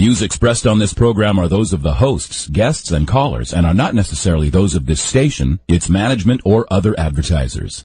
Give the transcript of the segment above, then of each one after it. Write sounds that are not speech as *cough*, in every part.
views expressed on this program are those of the hosts, guests, and callers and are not necessarily those of this station, its management, or other advertisers.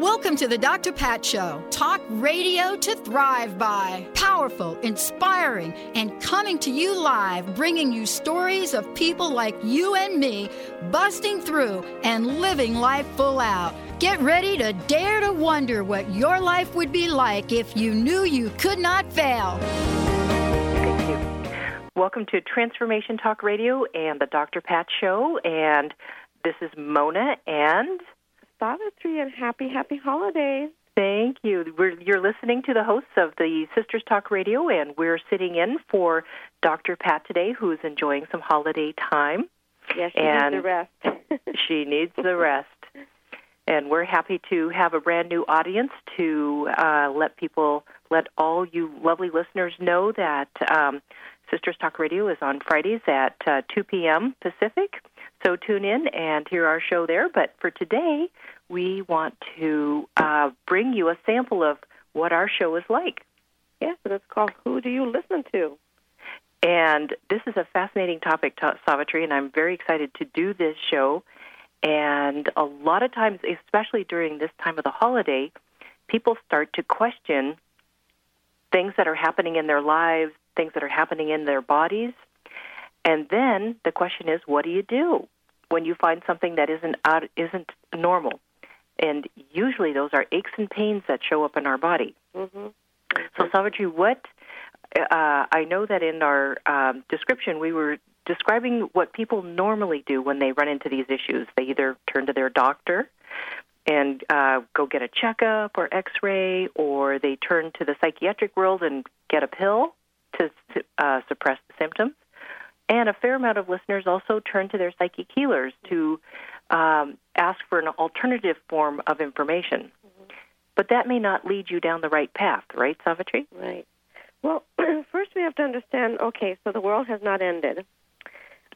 Welcome to the Dr. Pat Show. Talk radio to thrive by. Powerful, inspiring, and coming to you live, bringing you stories of people like you and me busting through and living life full out. Get ready to dare to wonder what your life would be like if you knew you could not fail. Thank you. Welcome to Transformation Talk Radio and the Dr. Pat Show. And this is Mona and. Savitri and happy, happy holidays. Thank you. We're, you're listening to the hosts of the Sisters Talk Radio, and we're sitting in for Dr. Pat today, who's enjoying some holiday time. Yes, she and needs the rest. *laughs* *laughs* she needs the rest. And we're happy to have a brand new audience to uh, let people, let all you lovely listeners know that um, Sisters Talk Radio is on Fridays at uh, 2 p.m. Pacific. So tune in and hear our show there. But for today, we want to uh, bring you a sample of what our show is like. Yes, and it's called Who Do You Listen to? And this is a fascinating topic, Savitri, and I'm very excited to do this show. And a lot of times, especially during this time of the holiday, people start to question things that are happening in their lives, things that are happening in their bodies. And then the question is, what do you do when you find something that isn't out, isn't normal? And usually, those are aches and pains that show up in our body. Mm-hmm. So, Savitri, what uh, I know that in our um, description we were describing what people normally do when they run into these issues. They either turn to their doctor and uh, go get a checkup or X-ray, or they turn to the psychiatric world and get a pill to uh, suppress the symptoms. And a fair amount of listeners also turn to their psychic healers to um, ask for an alternative form of information. Mm-hmm. But that may not lead you down the right path, right, Savitri? Right. Well, *clears throat* first we have to understand okay, so the world has not ended.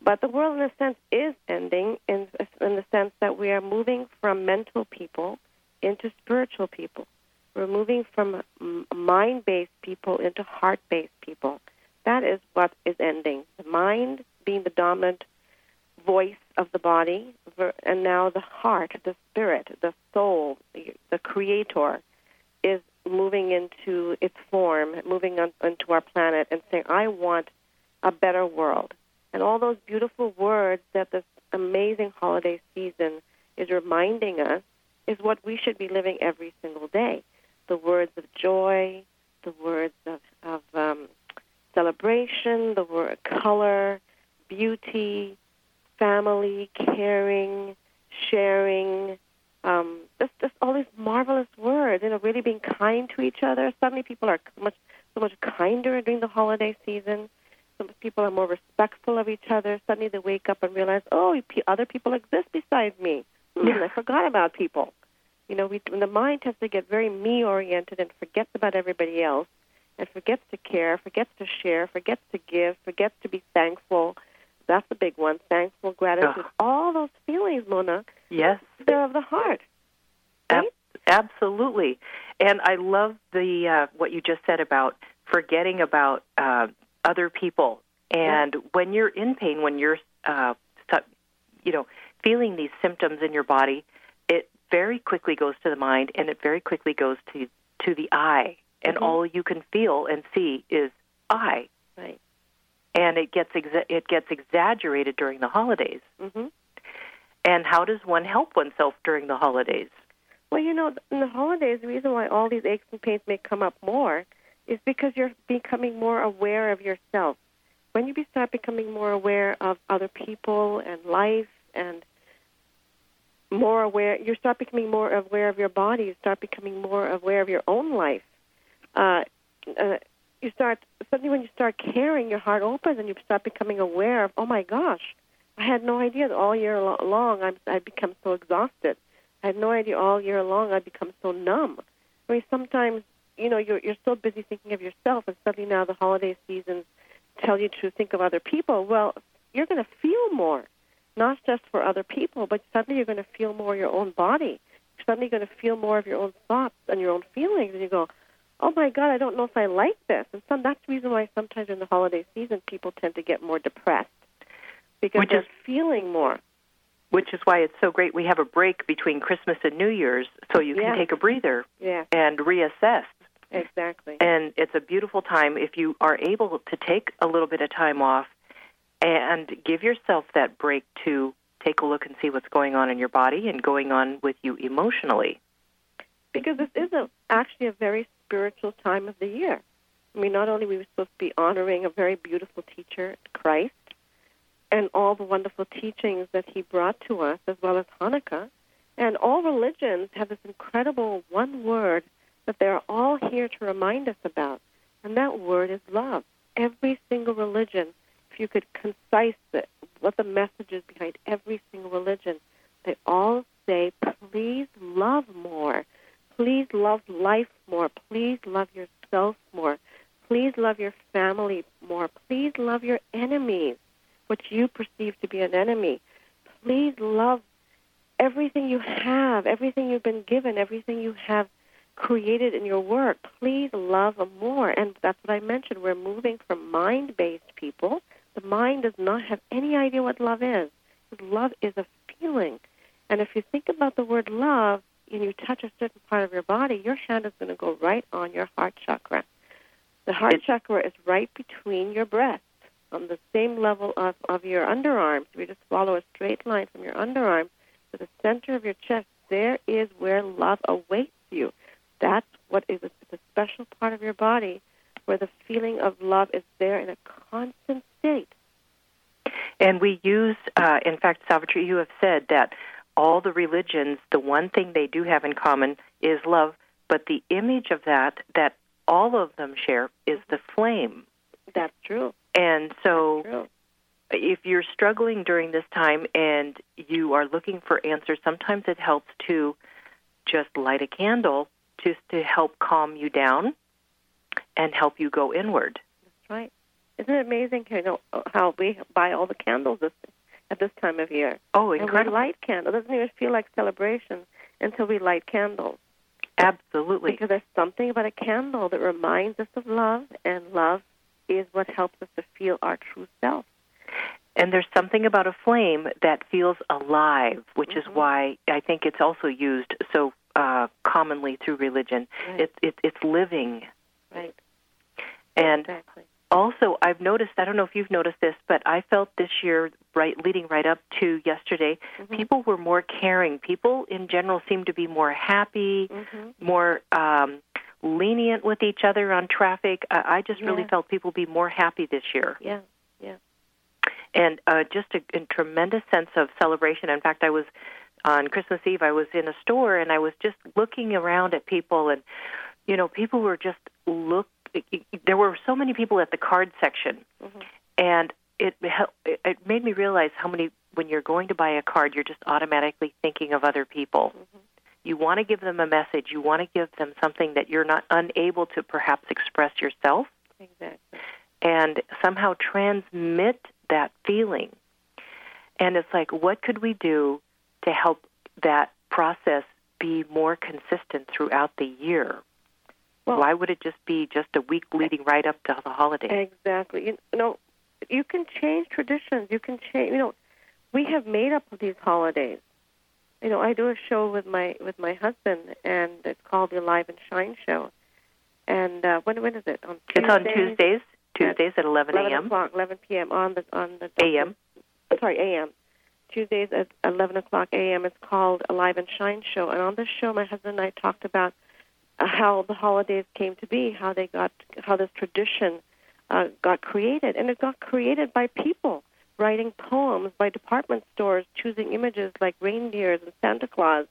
But the world, in a sense, is ending in, in the sense that we are moving from mental people into spiritual people. We're moving from mind based people into heart based people. That is what is ending. The mind being the dominant voice of the body, and now the heart, the spirit, the soul, the creator is moving into its form, moving on, onto our planet and saying, I want a better world. And all those beautiful words that this amazing holiday season is reminding us is what we should be living every single day. The words of joy, the words of, of um, celebration, the word color, beauty, family, caring, sharing, um, just, just all these marvelous words, you know, really being kind to each other. Suddenly people are much, so much kinder during the holiday season. Some people are more respectful of each other. Suddenly they wake up and realize, oh, other people exist besides me. *laughs* Mm, I forgot about people. You know, we, when the mind tends to get very me-oriented and forgets about everybody else, and forgets to care, forgets to share, forgets to give, forgets to be thankful. That's the big one. Thankful, gratitude, oh. all those feelings, Mona. Yes, they're of the heart. Right? Ab- absolutely, and I love the uh, what you just said about forgetting about uh, other people. And yeah. when you're in pain, when you're, uh, you know, feeling these symptoms in your body, it very quickly goes to the mind, and it very quickly goes to to the eye, and mm-hmm. all you can feel and see is I. Right. And it gets exa- it gets exaggerated during the holidays. Mm-hmm. And how does one help oneself during the holidays? Well, you know, in the holidays, the reason why all these aches and pains may come up more is because you're becoming more aware of yourself. When you start becoming more aware of other people and life and more aware, you start becoming more aware of your body, you start becoming more aware of your own life uh, uh, you start suddenly when you start caring, your heart opens and you start becoming aware of, oh my gosh, I had no idea that all year long I'm, I'd become so exhausted. I had no idea all year long I'd become so numb. I mean, sometimes, you know, you're, you're so busy thinking of yourself, and suddenly now the holiday seasons tell you to think of other people. Well, you're going to feel more, not just for other people, but suddenly you're going to feel more your own body. You're suddenly going to feel more of your own thoughts and your own feelings, and you go, oh my God, I don't know if I like this. And some, that's the reason why sometimes in the holiday season people tend to get more depressed because Which they're is- feeling more. Which is why it's so great we have a break between Christmas and New Year's so you can Yeah. take a breather Yeah, and reassess. exactly. And it's a beautiful time if you are able to take a little bit of time off and give yourself that break to take a look and see what's going on in your body and going on with you emotionally. because this is a, actually a very spiritual time of the year. I mean, not only are we supposed to be honoring a very beautiful teacher, Christ, and all the wonderful teachings that he brought to us, as well as Hanukkah, and all religions have this incredible one word that they're all here to remind us about, and that word is love. Every single religion, if you could concise it, what the message is behind every single religion, they all say, please love more. Please love life more. Please love yourself more. Please love your family more. Please love your enemies, what you perceive to be an enemy. Please love everything you have, everything you've been given, everything you have created in your work. Please love more. And that's what I mentioned. We're moving from mind based people. The mind does not have any idea what love is. Love is a feeling. And if you think about the word love, and you touch a certain part of your body, your hand is going to go right on your heart chakra. The heart It- chakra is right between your breasts, on the same level of, of your underarms. If you just follow a straight line from your underarm to the center of your chest, there is where love awaits you. That's what is a special part of your body where the feeling of love is there in a constant state. And we use, uh, in fact, Savitri, you have said that all the religions, the one thing they do have in common is love, but the image of that, that all of them share, is the flame. That's true. And so True. if you're struggling during this time and you are looking for answers, sometimes it helps to just light a candle just to help calm you down and help you go inward. That's right. Isn't it amazing you know, how we buy all the candles this, at this time of year? Oh, And we incredible. light candles. It doesn't even feel like celebration until we light candles. Absolutely. Because there's something about a candle that reminds us of love, and love is what helps us to feel our true self. And there's something about a flame that feels alive, which is why I think it's also used so uh, commonly through religion. Right. It, it, it's living. Right. And Exactly. Also, I've noticed, I don't know if you've noticed this, but I felt this year, right, leading right up to yesterday, people were more caring. People in general seem to be more happy, Mm-hmm. more um, lenient with each other on traffic. I, I just really felt people be more happy this year. Yeah. Yeah. and uh, just a, a tremendous sense of celebration. In fact, I was on Christmas Eve. I was in a store and I was just looking around at people, and you know, people were just look. There were so many people at the card section, mm-hmm. and it it made me realize how many. When you're going to buy a card, you're just automatically thinking of other people. Mm-hmm. You want to give them a message. You want to give them something that you're not unable to perhaps express yourself Exactly. and somehow transmit that feeling. And it's like, what could we do to help that process be more consistent throughout the year? Well- Why would it just be just a week leading right up to the holiday? Exactly. You know, you can change traditions. You can change. You know, we have made up these holidays. You know, I do a show with my with my husband, and it's called the Alive and Shine Show. And uh, when when is it? On It's on Tuesdays? Tuesdays, Tuesdays at 11 11 a.m. o'clock, 11 p.m. on the on the A.m. Sorry, a.m. Tuesdays at 11 o'clock a.m. It's called Alive and Shine Show, and on this show, my husband and I talked about how the holidays came to be, how they got, how this tradition uh, got created, and it got created by people writing poems, by department stores choosing images like reindeers and Santa Claus,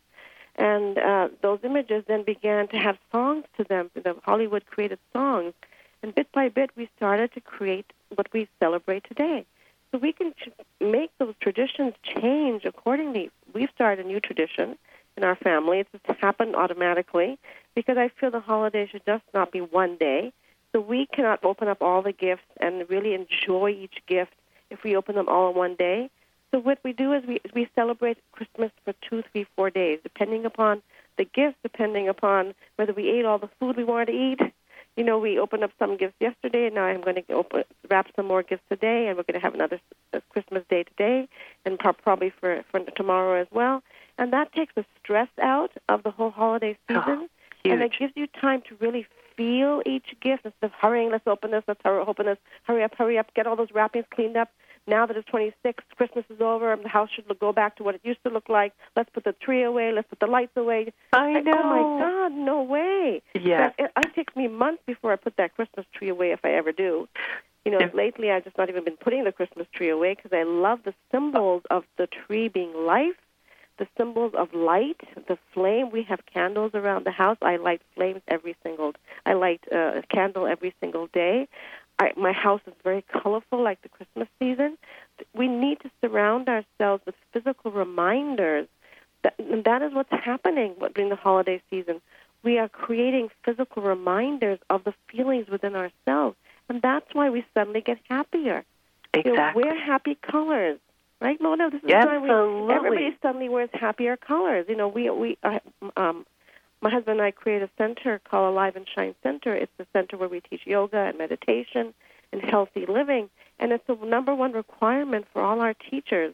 and uh, those images then began to have songs to them. The Hollywood created songs, and bit by bit we started to create what we celebrate today. So we can ch- make those traditions change accordingly. We've started a new tradition in our family. It's just happened automatically because I feel the holiday should just not be one day. So we cannot open up all the gifts and really enjoy each gift if we open them all in one day. So what we do is we we celebrate Christmas for two, three, four days, depending upon the gifts, depending upon whether we ate all the food we wanted to eat. You know, we opened up some gifts yesterday, and now I'm going to open wrap some more gifts today, and we're going to have another uh, Christmas day today, and probably for for tomorrow as well. And that takes the stress out of the whole holiday Oh, season, huge. and it gives you time to really feel each gift instead of hurrying. Let's open this. Let's hurry, open this. Hurry up, hurry up. Get all those wrappings cleaned up. Now that it's 26, Christmas is over, and the house should go back to what it used to look like. Let's put the tree away. Let's put the lights away. I Like, know. Oh my God, no way. That, it, it takes me months before I put that Christmas tree away, if I ever do. You know, Yeah. lately I've just not even been putting the Christmas tree away because I love the symbols of the tree being life, the symbols of light, the flame. We have candles around the house. I light flames every single. I light uh, a candle every single day. I, my house is very colorful, like the Christmas season. We need to surround ourselves with physical reminders. That, and that is what's happening during the holiday season. We are creating physical reminders of the feelings within ourselves, and that's why we suddenly get happier. You know, Exactly. wear happy colors, right, Mona? This is Yeah, we, absolutely. everybody suddenly wears happier colors. You know, we we uh, um, my husband and I created a center called Alive and Shine Center. It's the center where we teach yoga and meditation and healthy living, and it's the number one requirement for all our teachers,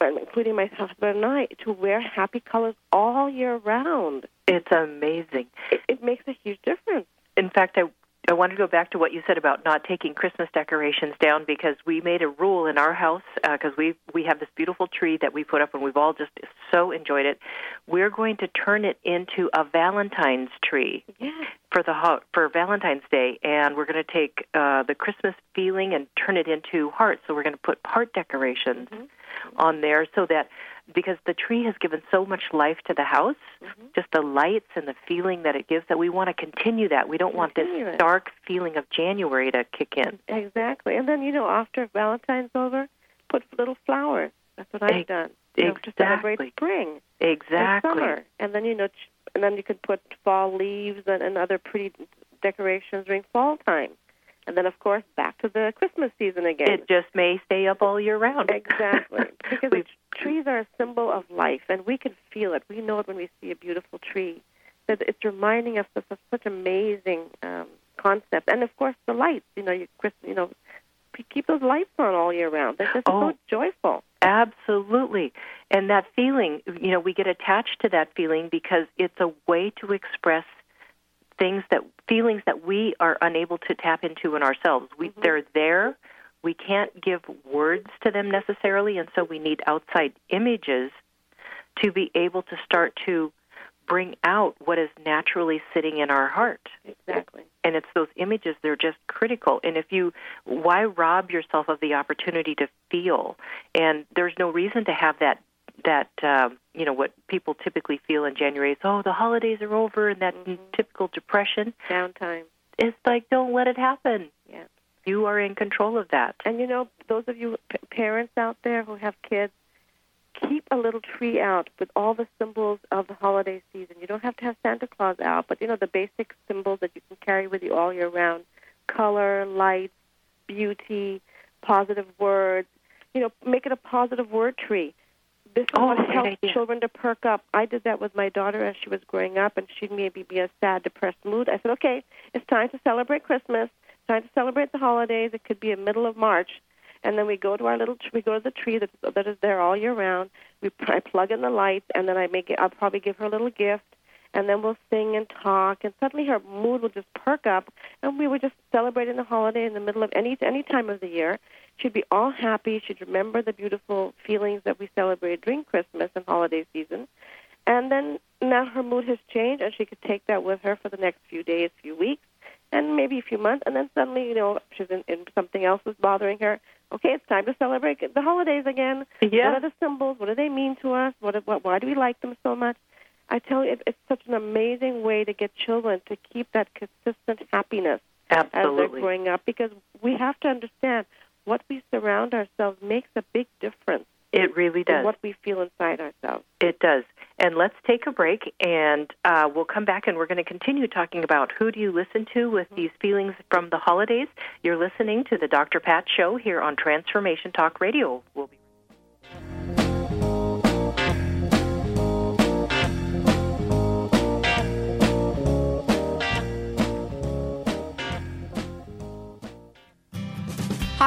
including my husband and I, to wear happy colors all year round. It's amazing. It, it makes a huge difference. In fact, I I want to go back to what you said about not taking Christmas decorations down because we made a rule in our house because we we have this beautiful tree that we put up and we've all just so enjoyed it. We're going to turn it into a Valentine's tree Yeah. for the ho- for Valentine's Day, and we're going to take uh, the Christmas feeling and turn it into hearts. So we're going to put heart decorations on there so that because the tree has given so much life to the house, mm-hmm. just the lights and the feeling that it gives, that we want to continue that. We don't want this it. dark feeling of January to kick in. Exactly. And then, you know, after Valentine's over, put little flowers. That's what I've done. You know, to celebrate exactly. spring and Exactly. summer. And then, you know, and then you could put fall leaves and, and other pretty decorations during fall time. And then, of course, back to the Christmas season again. It just may stay up all year round. Exactly. *laughs* Because We've- trees are a symbol of life, and we can feel it. We know it when we see a beautiful tree. That it's reminding us of such- amazing um, concept. And of course, the lights. You know, you you know, keep those lights on all year round. They're just Oh. so joyful. Absolutely. And that feeling, you know, we get attached to that feeling because it's a way to express things that feelings that we are unable to tap into in ourselves. We mm-hmm. they're there. We can't give words to them necessarily, and so we need outside images to be able to start to bring out what is naturally sitting in our heart Exactly. and it's those images they're just critical and if you why rob yourself of the opportunity to feel and there's no reason to have that that um, you know what people typically feel in January is oh the holidays are over and that typical depression Downtime. it's like don't let it happen Yeah. you are in control of that And you know, those of you p- parents out there who have kids, keep a little tree out with all the symbols of the holiday season. You don't have to have Santa Claus out, but you know the basic symbols that you can carry with you all year round: color, lights, beauty, positive words. You know, make it a positive word tree. This is Oh, what helps children to perk up. I did that with my daughter as she was growing up, and she'd maybe be in a sad, depressed mood. I said, "Okay, it's time to celebrate Christmas. It's time to celebrate the holidays. It could be in middle of March." And then we go to our little, tr- we go to the tree that that is there all year round. We I plug in the lights, and then I make it. I'll probably give her a little gift, and then we'll sing and talk, and suddenly her mood will just perk up, and we were just celebrating the holiday in the middle of any any time of the year. She'd be all happy. She'd remember the beautiful feelings that we celebrated during Christmas and holiday season, and then now her mood has changed, and she could take that with her for the next few days, few weeks, and maybe a few months, and then suddenly, you know, she's in, in something else is bothering her. Okay, it's time to celebrate the holidays again. Yeah. What are the symbols? What do they mean to us? What, what why do we like them so much? I tell you, it, it's such an amazing way to get children to keep that consistent happiness as they're growing up because we have to understand what we surround ourselves makes a big difference. It really does. What we feel inside ourselves. It does. And let's take a break, and uh, we'll come back and we're going to continue talking about who do you listen to with these feelings from the holidays. You're listening to the Dr. Pat Show here on Transformation Talk Radio. We'll be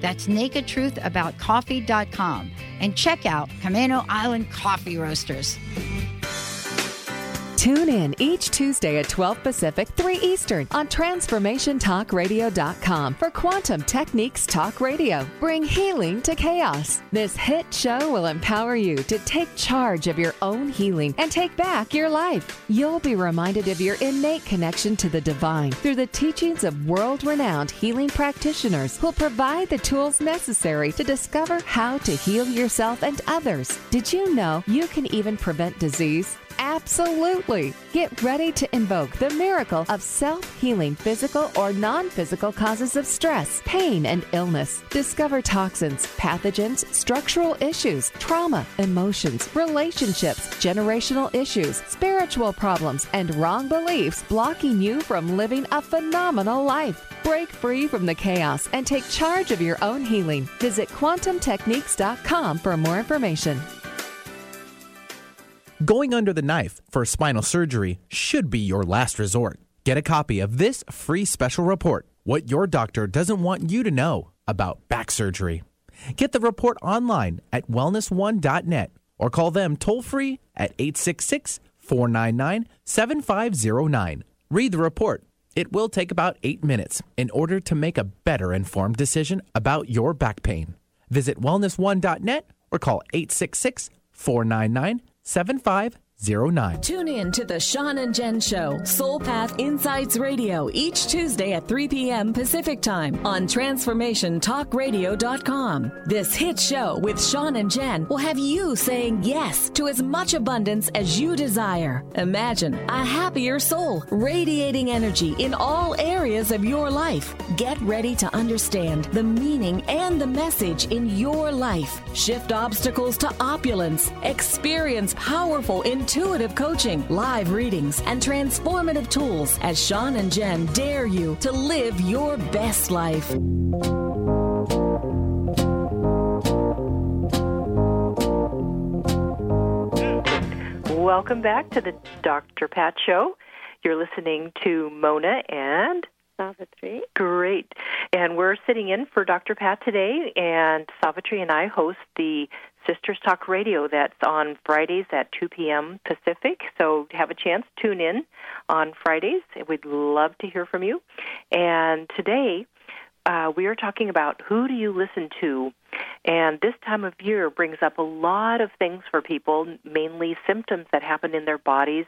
That's nakedtruthaboutcoffee.com and check out Camano Island Coffee Roasters. Tune in each Tuesday at 12 Pacific, 3 Eastern on TransformationTalkRadio.com for Quantum Techniques Talk Radio. Bring healing to chaos. This hit show will empower you to take charge of your own healing and take back your life. You'll be reminded of your innate connection to the divine through the teachings of world renowned healing practitioners who'll provide the tools necessary to discover how to heal yourself and others. Did you know you can even prevent disease? Absolutely. Get ready to invoke the miracle of self healing physical or non physical causes of stress, pain, and illness. Discover toxins, pathogens, structural issues, trauma, emotions, relationships, generational issues, spiritual problems, and wrong beliefs blocking you from living a phenomenal life. Break free from the chaos and take charge of your own healing. Visit quantumtechniques.com for more information. Going under the knife for spinal surgery should be your last resort. Get a copy of this free special report What Your Doctor Doesn't Want You to Know About Back Surgery. Get the report online at wellness1.net or call them toll free at 866 499 7509. Read the report. It will take about eight minutes in order to make a better informed decision about your back pain. Visit wellness1.net or call 866 499 Seven five. 7509. Tune in to the Sean and Jen Show, Soul Path Insights Radio, each Tuesday at 3 p.m. Pacific Time on TransformationTalkRadio.com. This hit show with Sean and Jen will have you saying yes to as much abundance as you desire. Imagine a happier soul, radiating energy in all areas of your life. Get ready to understand the meaning and the message in your life. Shift obstacles to opulence. Experience powerful, intuitive coaching, live readings, and transformative tools as Sean and Jen dare you to live your best life. Welcome back to the Dr. Pat Show. You're listening to Mona and Savitri. Great. And we're sitting in for Dr. Pat today, and Savitri and I host the Sisters Talk Radio that's on Fridays at 2 p.m. Pacific. So have a chance, tune in on Fridays. We'd love to hear from you. And today, uh, we are talking about who do you listen to? And this time of year brings up a lot of things for people, mainly symptoms that happen in their bodies.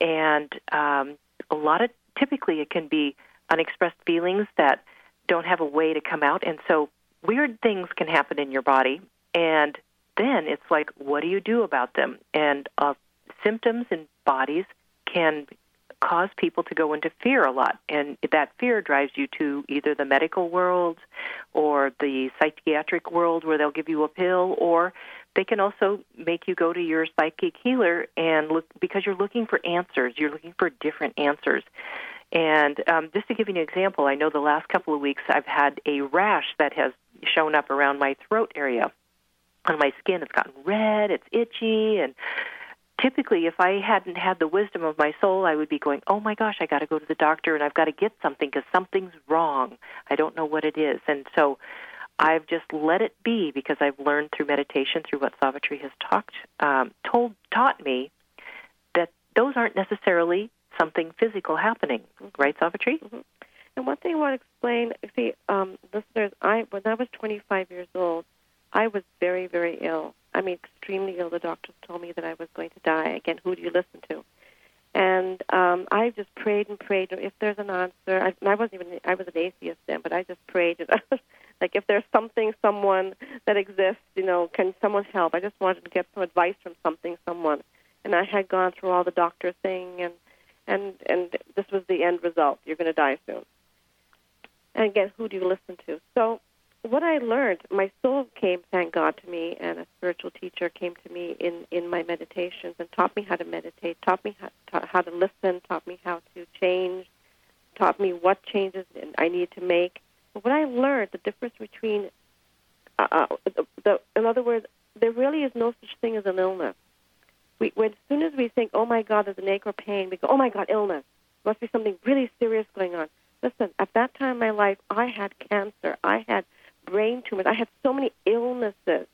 And um, a lot of, typically, it can be unexpressed feelings that don't have a way to come out. And so weird things can happen in your body. And then it's like, what do you do about them? And uh, symptoms in bodies can cause people to go into fear a lot. And that fear drives you to either the medical world or the psychiatric world where they'll give you a pill, or they can also make you go to your psychic healer and look because you're looking for answers. You're looking for different answers. And um, just to give you an example, I know the last couple of weeks I've had a rash that has shown up around my throat area on my skin. It's gotten red, it's itchy, and typically, if I hadn't had the wisdom of my soul, I would be going, "Oh my gosh, I got to go to the doctor and I've got to get something because something's wrong. I don't know what it is." And so, I've just let it be because I've learned through meditation, through what Savitri has talked, um, told, taught me that those aren't necessarily something physical happening, right, Savitri? Mm-hmm. And one thing I want to explain, see, um, listeners, I when I was 25 years old, I was very, very ill. I mean, extremely ill. The doctors told me that I was going to die. Again, who do you listen to? And um, I just prayed and prayed. If there's an answer, I, I wasn't even I was an atheist then, but I just prayed. *laughs* like if there's something, someone that exists, you know, can someone help? I just wanted to get some advice from something, someone. And I had gone through all the doctor thing, and and and this was the end result. You're going to die soon. And again, who do you listen to? So, what I learned, my soul came, thank God, to me, and a spiritual teacher came to me in, in my meditations and taught me how to meditate, taught me how, how to listen, taught me how to change, taught me what changes I need to make. But what I learned, the difference between, uh, uh, the, the, in other words, there really is no such thing as an illness. We, when, as soon as we think, oh my God, there's an ache or pain, we go, oh my God, illness. Must be something really serious going on. Listen, at that time in my life, I had cancer. I had brain tumors. I had so many illnesses.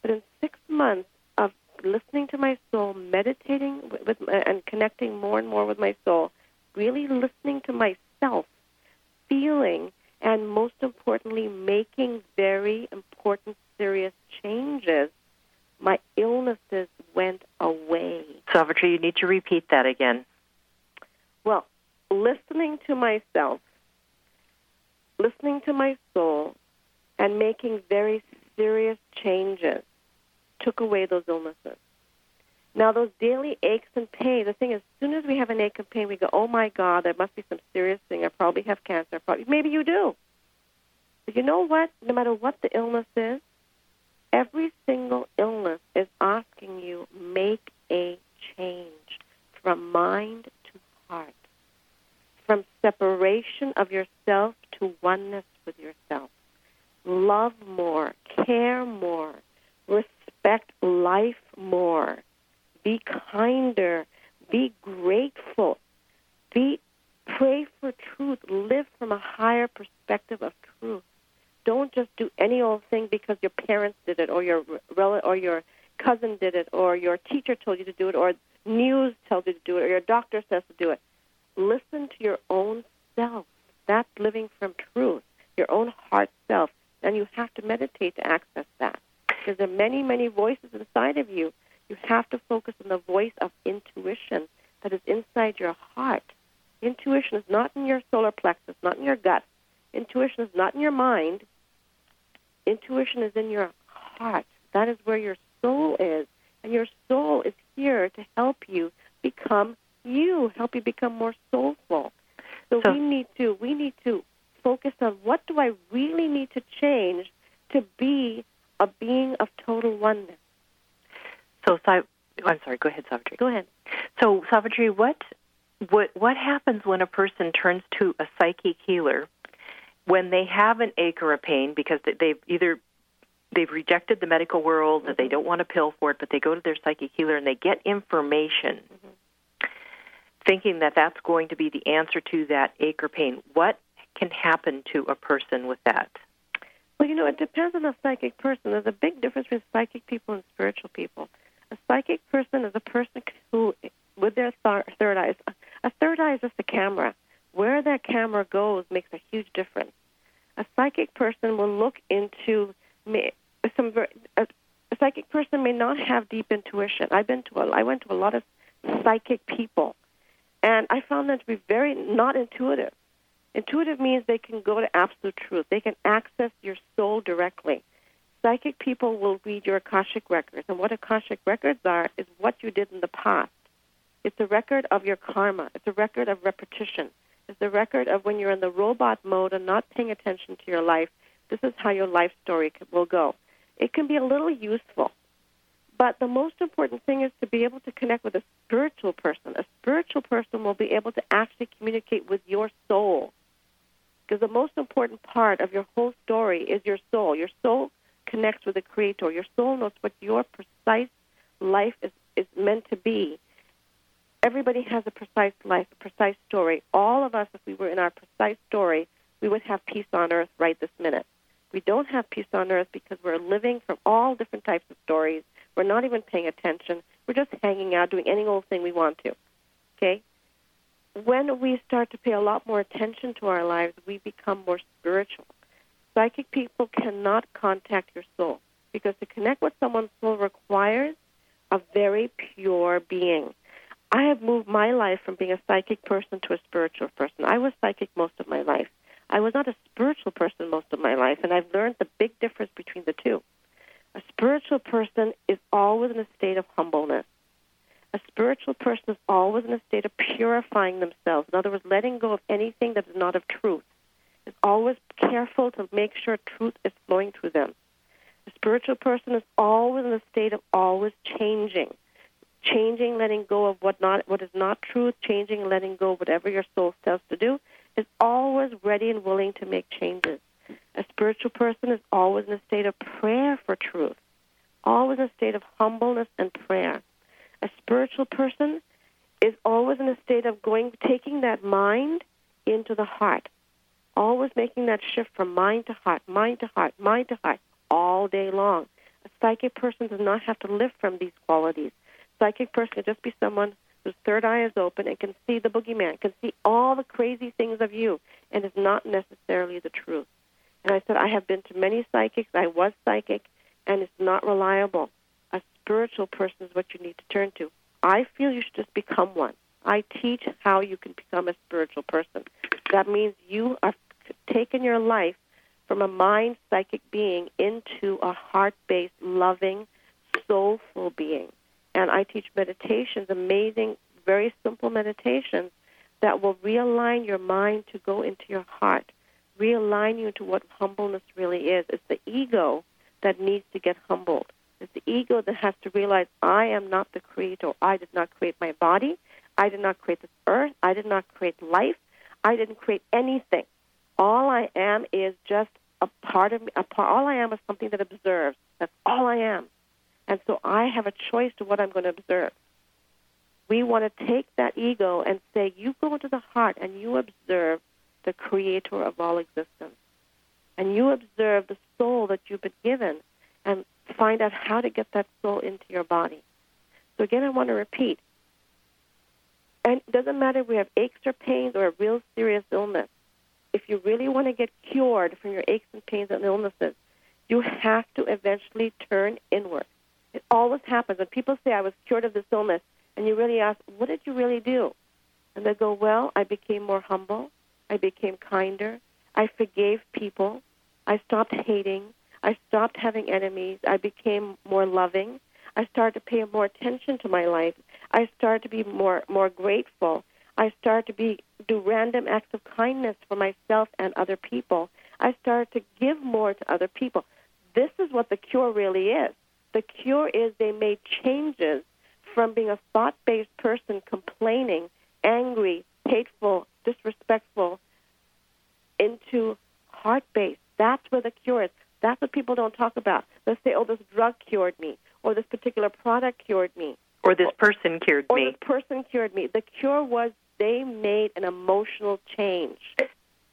But in six months of listening to my soul, meditating with, with and connecting more and more with my soul, really listening to myself, feeling, and most importantly, making very important, serious changes, my illnesses went away. Savitri, you need to repeat that again. Well, listening to myself, listening to my soul, and making very serious changes took away those illnesses. Now, those daily aches and pain, the thing is, as soon as we have an ache and pain, we go, oh my God, there must be some serious thing. I probably have cancer. Probably, maybe you do. But you know what? No matter what the illness is, every single illness is asking you, make a change from mind to heart from separation of yourself to oneness with yourself. Love more, care more, respect life more, be kinder, be grateful, be pray for truth, live from a higher perspective of truth. Don't just do any old thing because your parents did it or your relative or your cousin did it or your teacher told you to do it or news tells you to do it or your doctor says to do it listen to your own self. That's living from truth, your own heart self. And you have to meditate to access that. Because there are many, many voices inside of you. You have to focus on the voice of intuition that is inside your heart. Intuition is not in your solar plexus, not in your gut. Intuition is not in your mind. Intuition is in your heart. That is where your soul is. And your soul is here to help you become you, help you become more soulful. So, so we need to we need to focus on what do I really need to change to be a being of total oneness. So, I'm sorry. Go ahead, Savitri. Go ahead. So, Savitri, what what what happens when a person turns to a psychic healer when they have an ache or a pain because they've either they've rejected the medical world, that mm-hmm. they don't want a pill for it, but they go to their psychic healer and they get information. Mm-hmm thinking that that's going to be the answer to that ache or pain. What can happen to a person with that? Well, you know, it depends on the psychic person. There's a big difference between psychic people and spiritual people. A psychic person is a person who, with their th- third eye, a third eye is just a camera. Where that camera goes makes a huge difference. A psychic person will look into some. A psychic person may not have deep intuition. I've been to a, I went to a lot of psychic people and I found them to be very not intuitive. Intuitive means they can go to absolute truth. They can access your soul directly. Psychic people will read your Akashic records, and what Akashic records are is what you did in the past. It's a record of your karma. It's a record of repetition. It's a record of when you're in the robot mode and not paying attention to your life. This is how your life story will go. It can be a little useful but the most important thing is to be able to connect with a spiritual person. A spiritual person will be able to actually communicate with your soul. Because the most important part of your whole story is your soul. Your soul connects with the Creator. Your soul knows what your precise life is is meant to be. Everybody has a precise life, a precise story. All of us, if we were in our precise story, we would have peace on earth right this minute. We don't have peace on earth because we're living from all different types of stories. We're not even paying attention. We're just hanging out, doing any old thing we want to. Okay? When we start to pay a lot more attention to our lives, we become more spiritual. Psychic people cannot contact your soul because to connect with someone's soul requires a very pure being. I have moved my life from being a psychic person to a spiritual person. I was psychic most of my life. I was not a spiritual person most of my life, and I've learned the big difference between the two. A spiritual person is always in a state of humbleness. A spiritual person is always in a state of purifying themselves. In other words, letting go of anything that is not of truth. Is always careful to make sure truth is flowing through them. A spiritual person is always in a state of always changing. Changing, letting go of what not what is not truth, changing, letting go of whatever your soul tells to do, is always ready and willing to make changes. A spiritual person is always in a state of prayer for truth, always in a state of humbleness and prayer. A spiritual person is always in a state of going, taking that mind into the heart, always making that shift from mind to heart, mind to heart, mind to heart, all day long. A psychic person does not have to live from these qualities. Psychic person can just be someone whose third eye is open and can see the boogeyman, can see all the crazy things of you, and is not necessarily the truth. And I said, I have been to many psychics. I was psychic, and it's not reliable. Spiritual person is what you need to turn to. I feel you should just become one. I teach how you can become a spiritual person. That means you are taking your life from a mind psychic being into a heart based, loving, soulful being. And I teach meditations, amazing, very simple meditations that will realign your mind to go into your heart, realign you to what humbleness really is. It's the ego that needs to get humbled. It's the ego that has to realize I am not the creator. I did not create my body. I did not create this earth. I did not create life. I didn't create anything. All I am is just a part of me. A part, all I am is something that observes. That's all I am. And so I have a choice to what I'm going to observe. We want to take that ego and say, you go into the heart and you observe the creator of all existence. And you observe the soul that you've been given and find out how to get that soul into your body. So again, I want to repeat. And it doesn't matter if we have aches or pains or a real serious illness. If you really want to get cured from your aches and pains and illnesses, you have to eventually turn inward. It always happens. When people say, I was cured of this illness, and you really ask, what did you really do? And they go, well, I became more humble. I became kinder. I forgave people. I stopped hating. I stopped having enemies. I became more loving. I started to pay more attention to my life. I started to be more more grateful. I started to be do random acts of kindness for myself and other people. I started to give more to other people. This is what the cure really is. The cure is they made changes from being a thought based person complaining, angry, hateful, disrespectful, into heart based. That's where the cure is. That's what people don't talk about. They say, oh, this drug cured me, or this particular product cured me, or this person cured or me. this person cured me. The cure was they made an emotional change.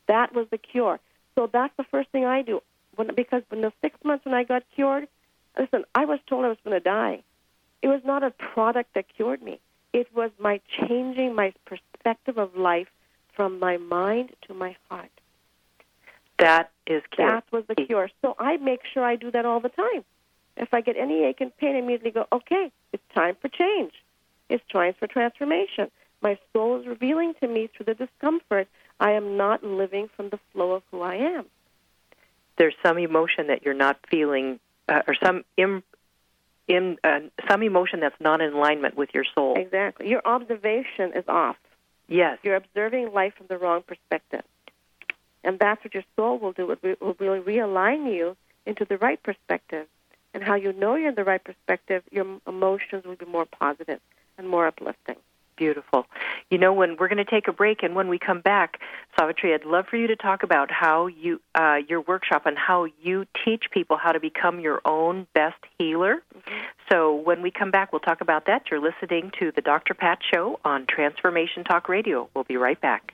That was the cure. So that's the first thing I do. When, because in the six months when I got cured, listen, I was told I was going to die. It was not a product that cured me. It was my changing my perspective of life from my mind to my heart. That is cure. That was the cure. So I make sure I do that all the time. If I get any ache and pain, I immediately go, okay, it's time for change. It's time for transformation. My soul is revealing to me through the discomfort I am not living from the flow of who I am. There's some emotion that you're not feeling, uh, or some Im, Im, uh, some emotion that's not in alignment with your soul. Exactly. Your observation is off. Yes. You're observing life from the wrong perspective. And that's what your soul will do. It will really realign you into the right perspective. And how you know you're in the right perspective, your emotions will be more positive and more uplifting. Beautiful. You know, when we're going to take a break, and when we come back, Savitri, I'd love for you to talk about how you, uh, your workshop, and how you teach people how to become your own best healer. Mm-hmm. So when we come back, we'll talk about that. You're listening to the Dr. Pat Show on Transformation Talk Radio. We'll be right back.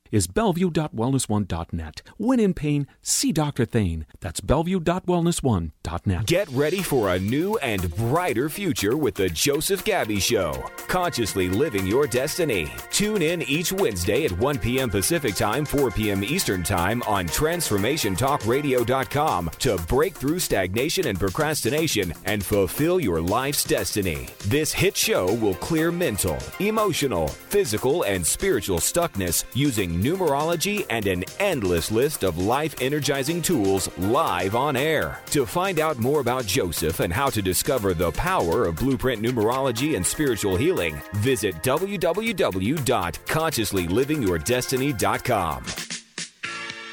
is bellevue.wellness1.net. When in pain, see Dr. Thane. That's bellevue.wellness1.net. Get ready for a new and brighter future with the Joseph Gabby Show. Consciously living your destiny. Tune in each Wednesday at 1 p.m. Pacific Time, 4 p.m. Eastern Time on TransformationTalkRadio.com to break through stagnation and procrastination and fulfill your life's destiny. This hit show will clear mental, emotional, physical, and spiritual stuckness using numerology, and an endless list of life energizing tools live on air. To find out more about Joseph and how to discover the power of blueprint numerology and spiritual healing, visit www.consciously-living-your-destiny.com.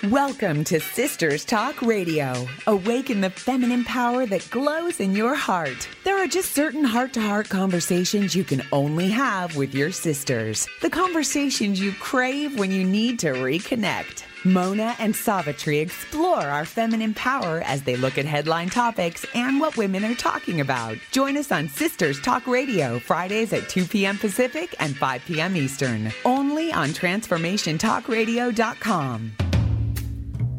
Welcome to Sisters Talk Radio. Awaken the feminine power that glows in your heart. There are just certain heart to heart conversations you can only have with your sisters. The conversations you crave when you need to reconnect. Mona and Savitri explore our feminine power as they look at headline topics and what women are talking about. Join us on Sisters Talk Radio, Fridays at 2 p.m. Pacific and 5 p.m. Eastern, only on TransformationTalkRadio.com.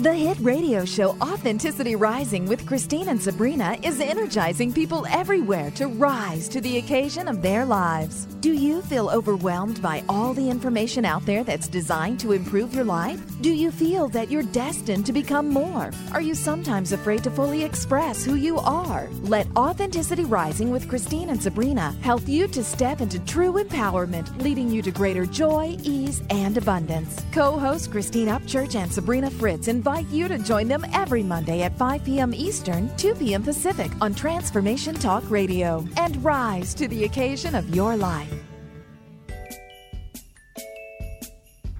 The hit radio show Authenticity Rising with Christine and Sabrina is energizing people everywhere to rise to the occasion of their lives. Do you feel overwhelmed by all the information out there that's designed to improve your life? Do you feel that you're destined to become more? Are you sometimes afraid to fully express who you are? Let Authenticity Rising with Christine and Sabrina help you to step into true empowerment, leading you to greater joy, ease, and abundance. Co hosts Christine Upchurch and Sabrina Fritz invite you to join them every Monday at 5 p.m. Eastern, 2 p.m. Pacific on Transformation Talk Radio and rise to the occasion of your life.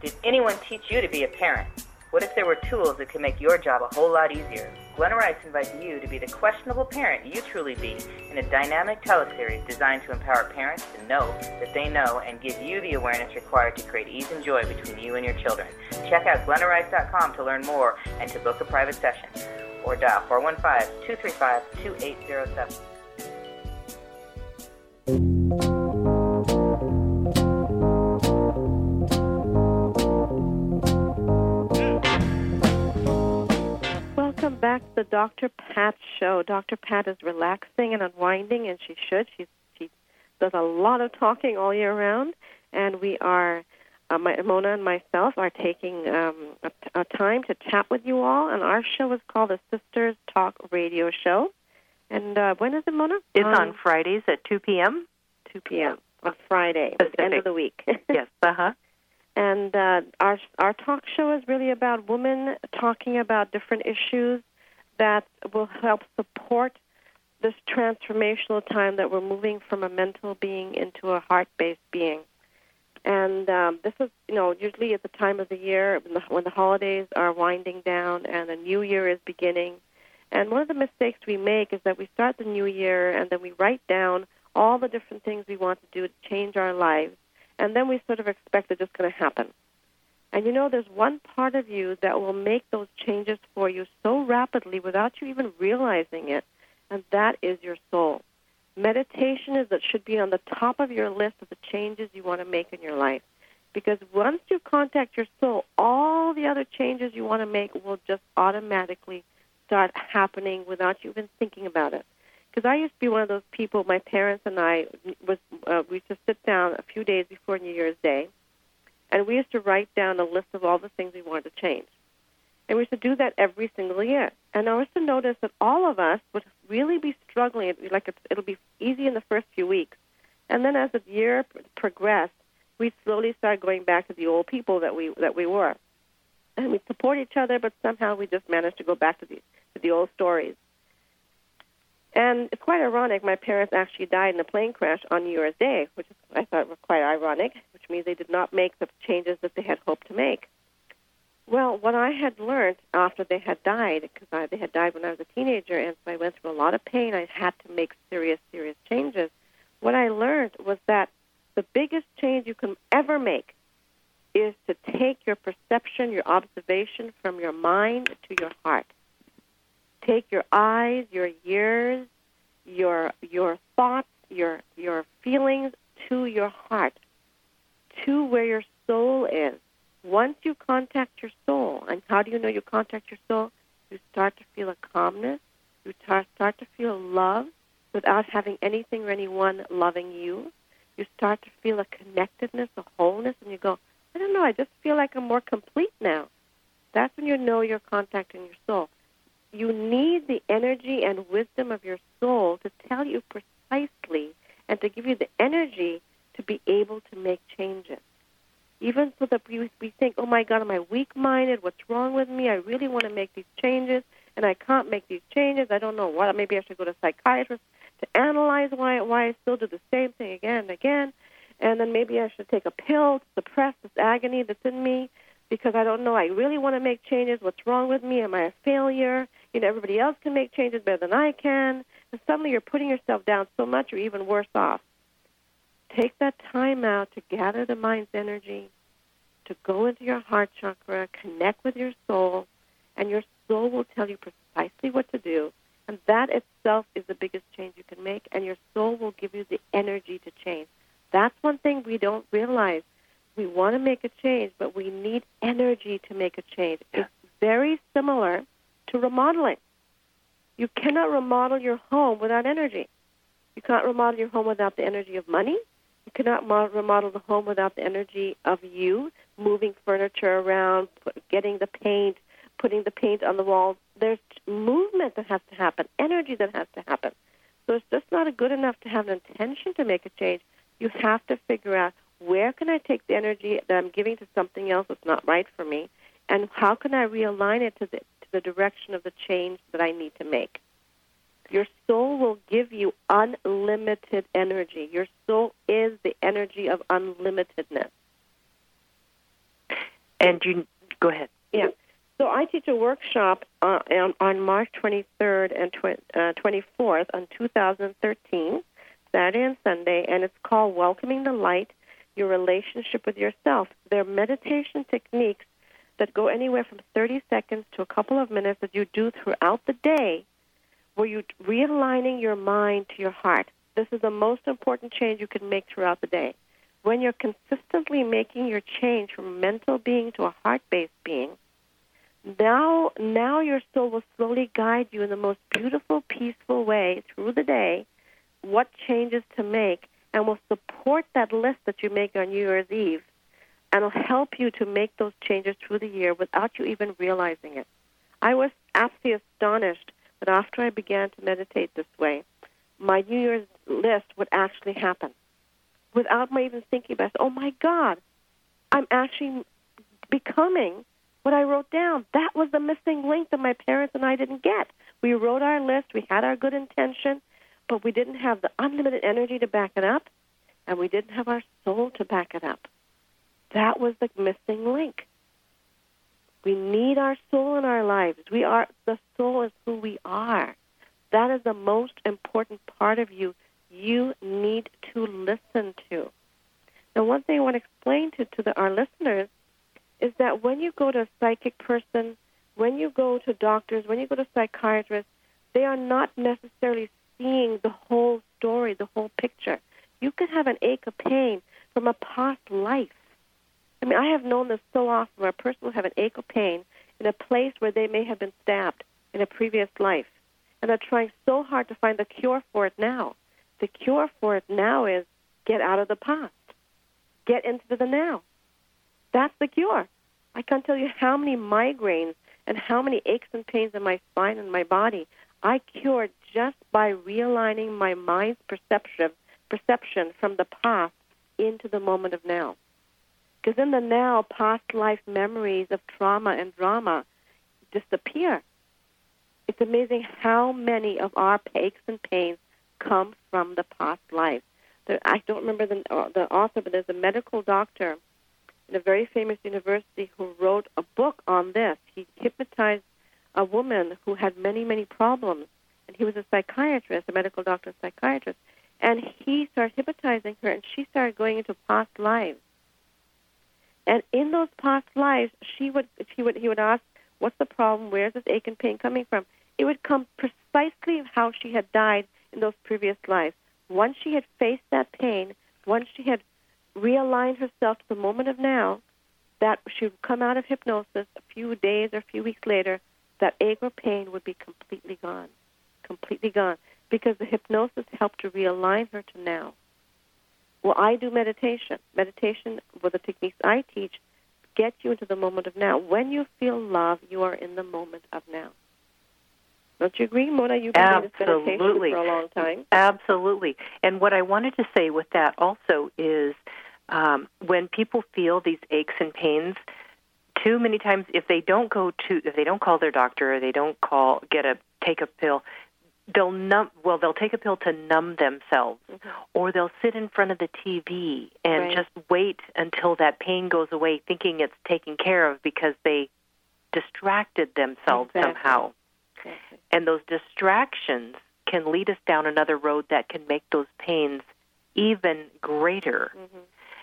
Did anyone teach you to be a parent? What if there were tools that could make your job a whole lot easier? Glenna Rice invites you to be the questionable parent you truly be in a dynamic teleseries designed to empower parents to know that they know and give you the awareness required to create ease and joy between you and your children. Check out glennarice.com to learn more and to book a private session or dial 415 235 2807. Back to the Dr. Pat show. Dr. Pat is relaxing and unwinding, and she should. She she does a lot of talking all year round, and we are. Uh, my, Mona and myself are taking um, a, a time to chat with you all, and our show is called the Sisters Talk Radio Show. And uh, when is it, Mona? It's um, on Fridays at 2 p.m. 2 p.m. on Friday, at the end of the week. *laughs* yes, uh huh. And uh, our our talk show is really about women talking about different issues that will help support this transformational time that we're moving from a mental being into a heart-based being. And um, this is, you know, usually at the time of the year when the, when the holidays are winding down and the new year is beginning. And one of the mistakes we make is that we start the new year and then we write down all the different things we want to do to change our lives, and then we sort of expect it's just going to happen. And you know, there's one part of you that will make those changes for you so rapidly without you even realizing it, and that is your soul. Meditation is that should be on the top of your list of the changes you want to make in your life. Because once you contact your soul, all the other changes you want to make will just automatically start happening without you even thinking about it. Because I used to be one of those people. My parents and I was uh, we used to sit down a few days before New Year's Day, and we used to write down a list of all the things we wanted to change. And we used to do that every single year. And I used to notice that all of us would really be struggling. Like it's, it'll be easy in the first few weeks, and then as the year progressed, we slowly started going back to the old people that we that we were, and we support each other. But somehow we just managed to go back to the to the old stories. And it's quite ironic. My parents actually died in a plane crash on New Year's Day, which I thought was quite ironic, which means they did not make the changes that they had hoped to make. Well, what I had learned after they had died, because they had died when I was a teenager, and so I went through a lot of pain. I had to make serious, serious changes. What I learned was that the biggest change you can ever make is to take your perception, your observation from your mind to your heart take your eyes, your ears, your your thoughts, your your feelings to your heart, to where your soul is. Once you contact your soul, and how do you know you contact your soul? You start to feel a calmness. You start start to feel love without having anything or anyone loving you. You start to feel a connectedness, a wholeness, and you go, I don't know, I just feel like I'm more complete now. That's when you know you're contacting your soul you need the energy and wisdom of your soul to tell you precisely and to give you the energy to be able to make changes. Even so that we, we think, oh my God, am I weak minded? What's wrong with me? I really want to make these changes and I can't make these changes. I don't know what. Maybe I should go to a psychiatrist to analyze why, why I still do the same thing again and again. And then maybe I should take a pill to suppress this agony that's in me because I don't know. I really want to make changes. What's wrong with me? Am I a failure? You know, everybody else can make changes better than I can. And suddenly you're putting yourself down so much you're even worse off. Take that time out to gather the mind's energy, to go into your heart chakra, connect with your soul, and your soul will tell you precisely what to do. And that itself is the biggest change you can make, and your soul will give you the energy to change. That's one thing we don't realize. We want to make a change, but we need energy to make a change. It's very similar to remodeling. You cannot remodel your home without energy. You can't remodel your home without the energy of money. You cannot remodel the home without the energy of you moving furniture around, getting the paint, putting the paint on the walls. There's movement that has to happen, energy that has to happen. So it's just not good enough to have an intention to make a change. You have to figure out where can I take the energy that I'm giving to something else that's not right for me, and how can I realign it to the the direction of the change that I need to make. Your soul will give you unlimited energy. Your soul is the energy of unlimitedness. And you go ahead. Yeah. So I teach a workshop uh, on, on, March 23rd and tw- uh, 24th on 2013, Saturday and Sunday, and it's called Welcoming the Light, Your Relationship with Yourself. They're meditation techniques that go anywhere from 30 seconds to a couple of minutes that you do throughout the day where you're realigning your mind to your heart. This is the most important change you can make throughout the day. When you're consistently making your change from mental being to a heart-based being, now now your soul will slowly guide you in the most beautiful, peaceful way through the day what changes to make and will support that list that you make on New Year's Eve and it'll help you to make those changes through the year without you even realizing it. I was absolutely astonished that after I began to meditate this way, my New Year's list would actually happen without my even thinking about it. Oh my God, I'm actually becoming what I wrote down. That was the missing link that my parents and I didn't get. We wrote our list, we had our good intention, but we didn't have the unlimited energy to back it up, and we didn't have our soul to back it up. That was the missing link. We need our soul in our lives. We are the soul is who we are. That is the most important part of you. You need to listen to. Now, one thing I want to explain to, to the, our listeners is that when you go to a psychic person, when you go to doctors, when you go to psychiatrists, they are not necessarily seeing the whole story, the whole picture. You could have an ache of pain from a past life I mean, I have known this so often where a person will have an ache or pain in a place where they may have been stabbed in a previous life. And they're trying so hard to find the cure for it now. The cure for it now is get out of the past, get into the now. That's the cure. I can't tell you how many migraines and how many aches and pains in my spine and my body I cured just by realigning my mind's perception perception from the past into the moment of now. Because in the now, past life memories of trauma and drama disappear. It's amazing how many of our aches and pains come from the past life. There, I don't remember the, uh, the author, but there's a medical doctor in a very famous university who wrote a book on this. He hypnotized a woman who had many, many problems, and he was a psychiatrist, a medical doctor, psychiatrist, and he started hypnotizing her, and she started going into past lives. And in those past lives, she would, he would, he would ask, "What's the problem? Where's this ache and pain coming from?" It would come precisely how she had died in those previous lives. Once she had faced that pain, once she had realigned herself to the moment of now, that she would come out of hypnosis a few days or a few weeks later, that ache or pain would be completely gone, completely gone, because the hypnosis helped to realign her to now. Well, I do meditation. Meditation, with the techniques I teach, get you into the moment of now. When you feel love, you are in the moment of now. Don't you agree, Mona? You've been doing this meditation for a long time. Absolutely. And what I wanted to say with that also is um, when people feel these aches and pains, too many times if they don't go to if they don't call their doctor or they don't call get a take a pill they'll numb well they'll take a pill to numb themselves mm-hmm. or they'll sit in front of the TV and Right. just wait until that pain goes away thinking it's taken care of because they distracted themselves Exactly. somehow and those distractions can lead us down another road that can make those pains even greater.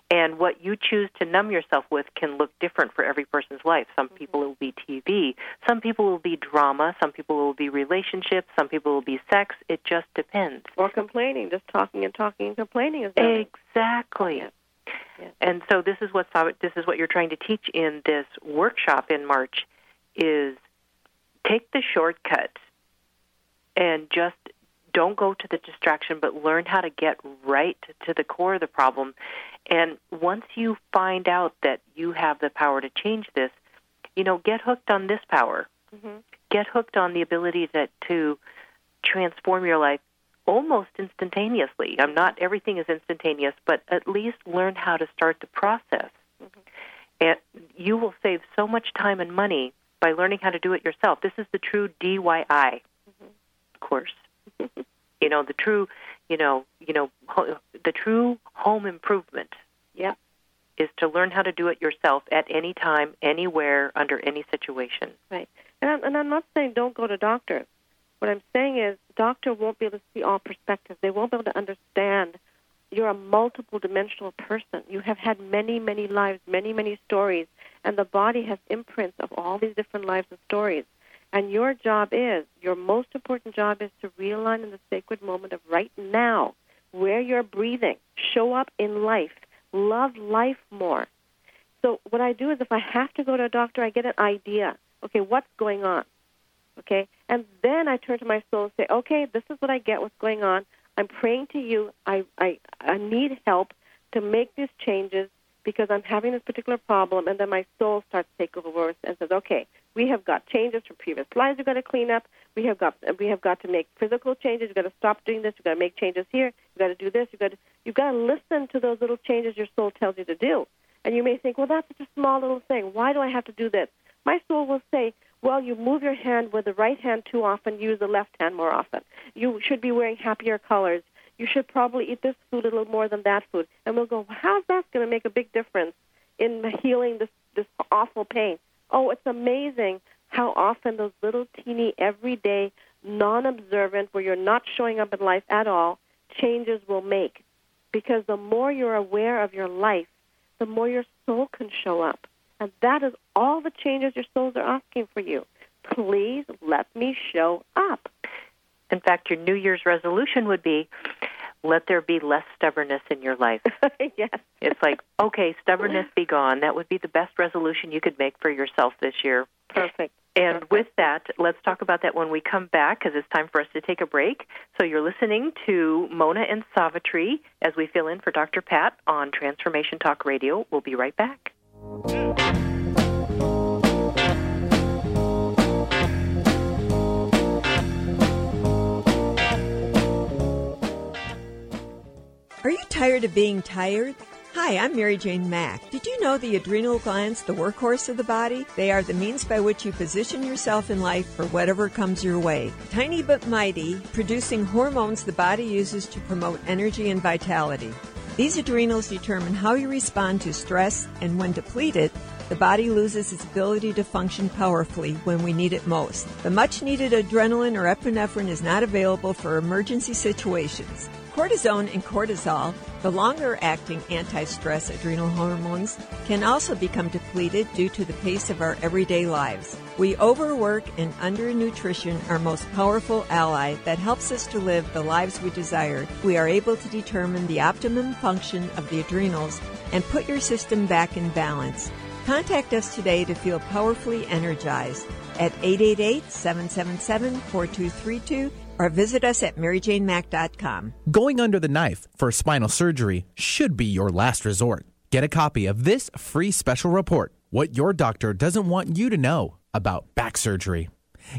And what you choose to numb yourself with can look different for every person's life. Some mm-hmm. people it will be TV, some people it will be drama, some people it will be relationships, some people will be sex. It just depends. Or complaining, just talking and talking and complaining is Exactly. And so this is what this is what you're trying to teach in this workshop in March is take the shortcut and just don't go to the distraction but learn how to get right to the core of the problem and once you find out that you have the power to change this you know get hooked on this power Mm-hmm. get hooked on the ability to to transform your life almost instantaneously. I'm not everything is instantaneous, but at least learn how to start the process. And you will save so much time and money by learning how to do it yourself. This is the true DIY course. *laughs* you know, the true, you know, you know, ho- the true home improvement. Yeah. Is to learn how to do it yourself at any time, anywhere, under any situation. Right. And I'm, and I'm not saying don't go to doctors. What I'm saying is doctor won't be able to see all perspectives. They won't be able to understand. You're a multiple dimensional person. You have had many, many lives, many, many stories, and the body has imprints of all these different lives and stories. And your job is, your most important job is to realign in the sacred moment of right now, where you're breathing. Show up in life. Love life more. So what I do is if I have to go to a doctor, I get an idea. Okay, what's going on? Okay? And then I turn to my soul and say, okay, this is what I get, what's going on. I'm praying to you. I, I, I need help to make these changes because I'm having this particular problem. And then my soul starts to take over and says, okay, we have got changes from previous lives we've got to clean up. We have got we have got to make physical changes. We've got to stop doing this. We've got to make changes here. You've got to do this. You've got to, you've got to listen to those little changes your soul tells you to do. And you may think, well, that's such a small little thing. Why do I have to do this? My soul will say, well, you move your hand with the right hand too often, use the left hand more often. You should be wearing happier colors. You should probably eat this food a little more than that food. And we'll go, how's that going to make a big difference in healing this, this awful pain? Oh, it's amazing how often those little teeny, everyday, non observant, where you're not showing up in life at all, changes will make. Because the more you're aware of your life, the more your soul can show up. And that is all the changes your souls are asking for you. Please let me show up. In fact, your New Year's resolution would be let there be less stubbornness in your life. *laughs* yes. It's like, okay, stubbornness be gone. That would be the best resolution you could make for yourself this year. Perfect. And with that, let's talk about that when we come back because it's time for us to take a break. So you're listening to Mona and Savitri as we fill in for Dr. Pat on Transformation Talk Radio. We'll be right back. Are you tired of being tired? Hi, I'm Mary Jane Mack. Did you know the adrenal glands, the workhorse of the body? They are the means by which you position yourself in life for whatever comes your way. Tiny but mighty, producing hormones the body uses to promote energy and vitality. These adrenals determine how you respond to stress, and when depleted, the body loses its ability to function powerfully when we need it most. The much needed adrenaline or epinephrine is not available for emergency situations. Cortisone and cortisol, the longer acting anti stress adrenal hormones, can also become depleted due to the pace of our everyday lives. We overwork and undernutrition our most powerful ally that helps us to live the lives we desire. We are able to determine the optimum function of the adrenals and put your system back in balance. Contact us today to feel powerfully energized at 888 777 4232 or visit us at maryjanemack.com. Going under the knife for spinal surgery should be your last resort. Get a copy of this free special report What Your Doctor Doesn't Want You to Know About Back Surgery.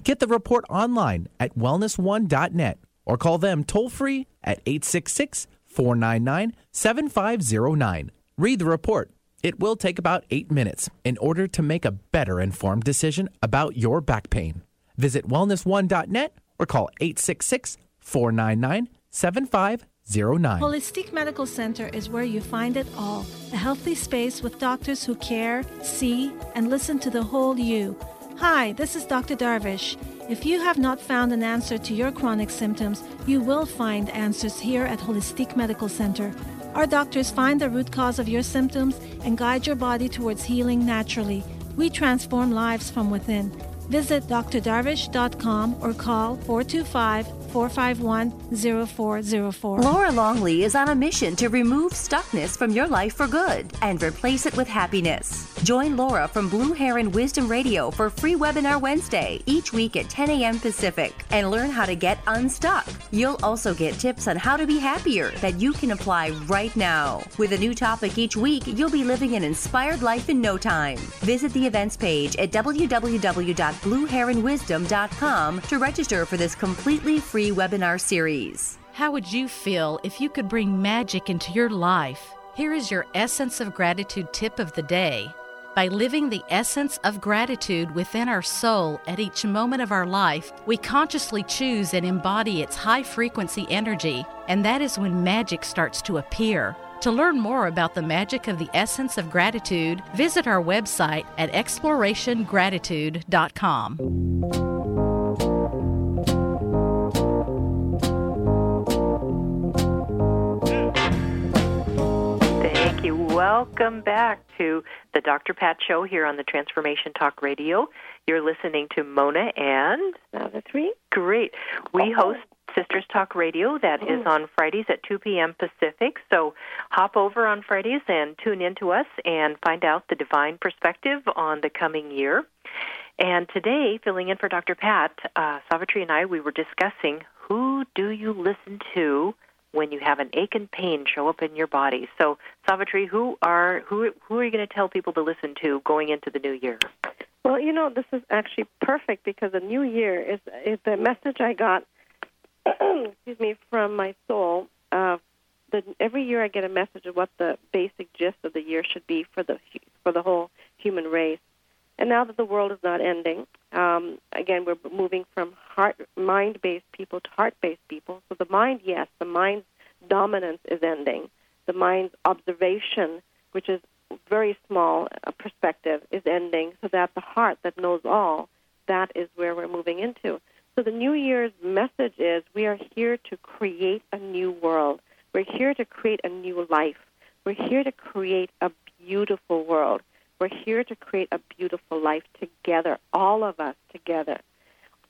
Get the report online at wellness1.net or call them toll free at 866 499 7509. Read the report. It will take about eight minutes in order to make a better informed decision about your back pain. Visit wellness1.net or call 866 499 7509. Holistic Medical Center is where you find it all a healthy space with doctors who care, see, and listen to the whole you. Hi, this is Dr. Darvish. If you have not found an answer to your chronic symptoms, you will find answers here at Holistic Medical Center. Our doctors find the root cause of your symptoms and guide your body towards healing naturally. We transform lives from within. Visit drdarvish.com or call 425 451 0404. Laura Longley is on a mission to remove stuckness from your life for good and replace it with happiness. Join Laura from Blue Heron Wisdom Radio for free webinar Wednesday each week at 10 a.m. Pacific and learn how to get unstuck. You'll also get tips on how to be happier that you can apply right now. With a new topic each week, you'll be living an inspired life in no time. Visit the events page at www.blueheronwisdom.com to register for this completely free webinar series. How would you feel if you could bring magic into your life? Here is your essence of gratitude tip of the day. By living the essence of gratitude within our soul at each moment of our life, we consciously choose and embody its high frequency energy, and that is when magic starts to appear. To learn more about the magic of the essence of gratitude, visit our website at explorationgratitude.com. Welcome back to the Dr. Pat Show here on the Transformation Talk Radio. You're listening to Mona and Savitri. Great. We host Sisters Talk Radio that is on Fridays at 2 p.m. Pacific. So hop over on Fridays and tune in to us and find out the divine perspective on the coming year. And today, filling in for Dr. Pat, uh, Savitri and I, we were discussing who do you listen to when you have an ache and pain show up in your body. So, Savitri, who are who who are you going to tell people to listen to going into the new year? Well, you know, this is actually perfect because the new year is, is the message I got. *clears throat* excuse me, from my soul. Uh, the, every year I get a message of what the basic gist of the year should be for the for the whole human race. And now that the world is not ending, um, again, we're moving from heart, mind-based people to heart-based people. So the mind, yes, the mind's dominance is ending. The mind's observation, which is very small uh, perspective, is ending. So that the heart that knows all, that is where we're moving into. So the New Year's message is we are here to create a new world. We're here to create a new life. We're here to create a beautiful world. We're here to create a beautiful life together, all of us together.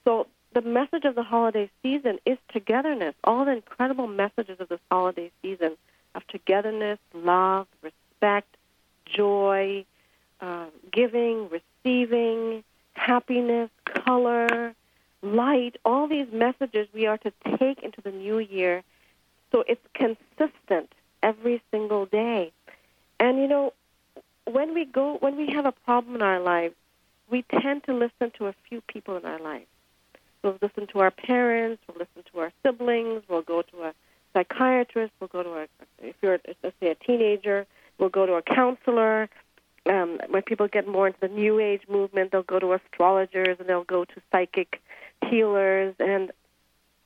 So the message of the holiday season is togetherness. All the incredible messages of this holiday season of togetherness, love, respect, joy, uh, giving, receiving, happiness, color, light, all these messages we are to take into the new year so it's consistent every single day. And you know, when we go when we have a problem in our lives, we tend to listen to a few people in our lives. We'll listen to our parents, we'll listen to our siblings, we'll go to a psychiatrist, we'll go to a if you're let's say a teenager, we'll go to a counselor. Um, when people get more into the new age movement, they'll go to astrologers and they'll go to psychic healers and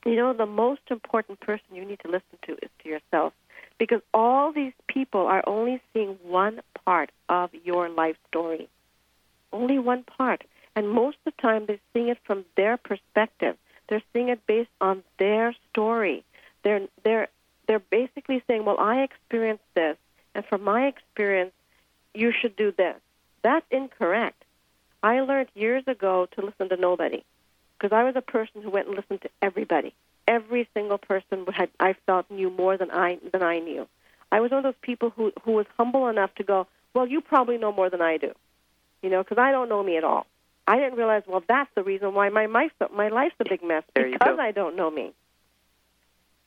you know the most important person you need to listen to is to yourself because all these people are only seeing one part of your life story only one part. And most of the time they're seeing it from their perspective. They're seeing it based on their story. They're they're they're basically saying well i experienced this and from my experience you should do this. That's incorrect. I learned years ago to listen to nobody because I was a person who went and listened to everybody. Every single person had I felt knew more than I than I knew. I was one of those people who who was humble enough to go, well, you probably know more than I do, you know, because I don't know me at all. I didn't realize, well, that's the reason why my life my life's a big mess There because. I don't know me.